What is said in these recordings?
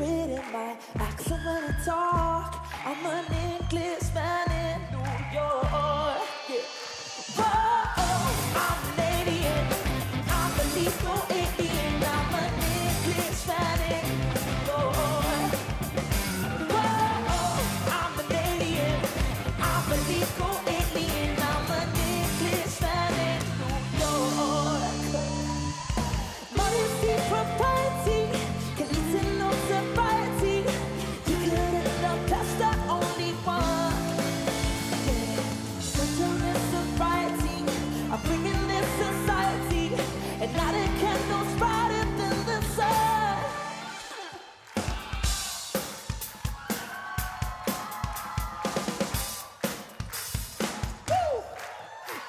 in my accent when I talk. I'm an Englishman in New York.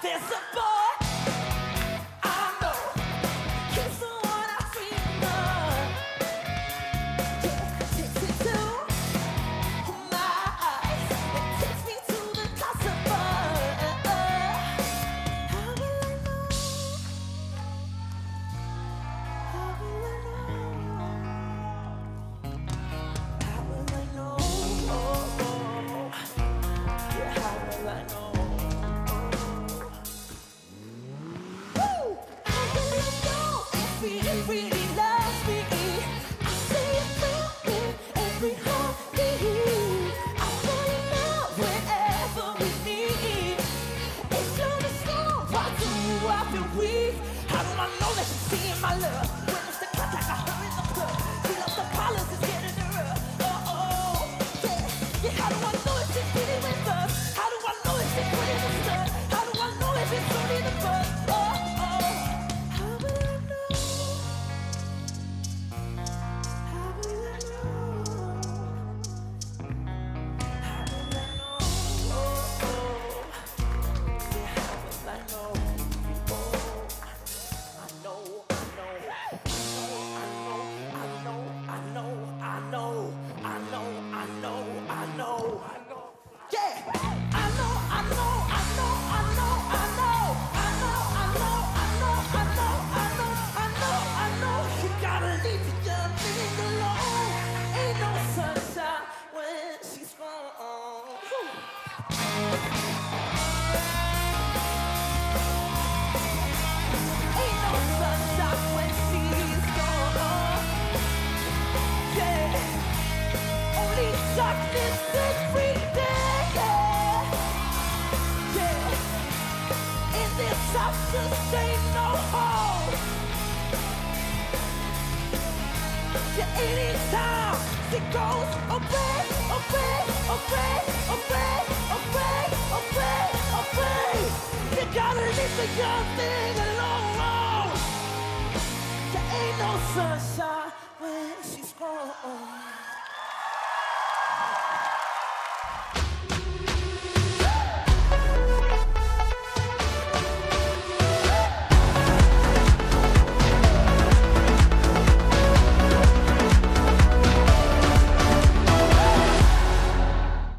dessa porra. We. sunshine when she's gone.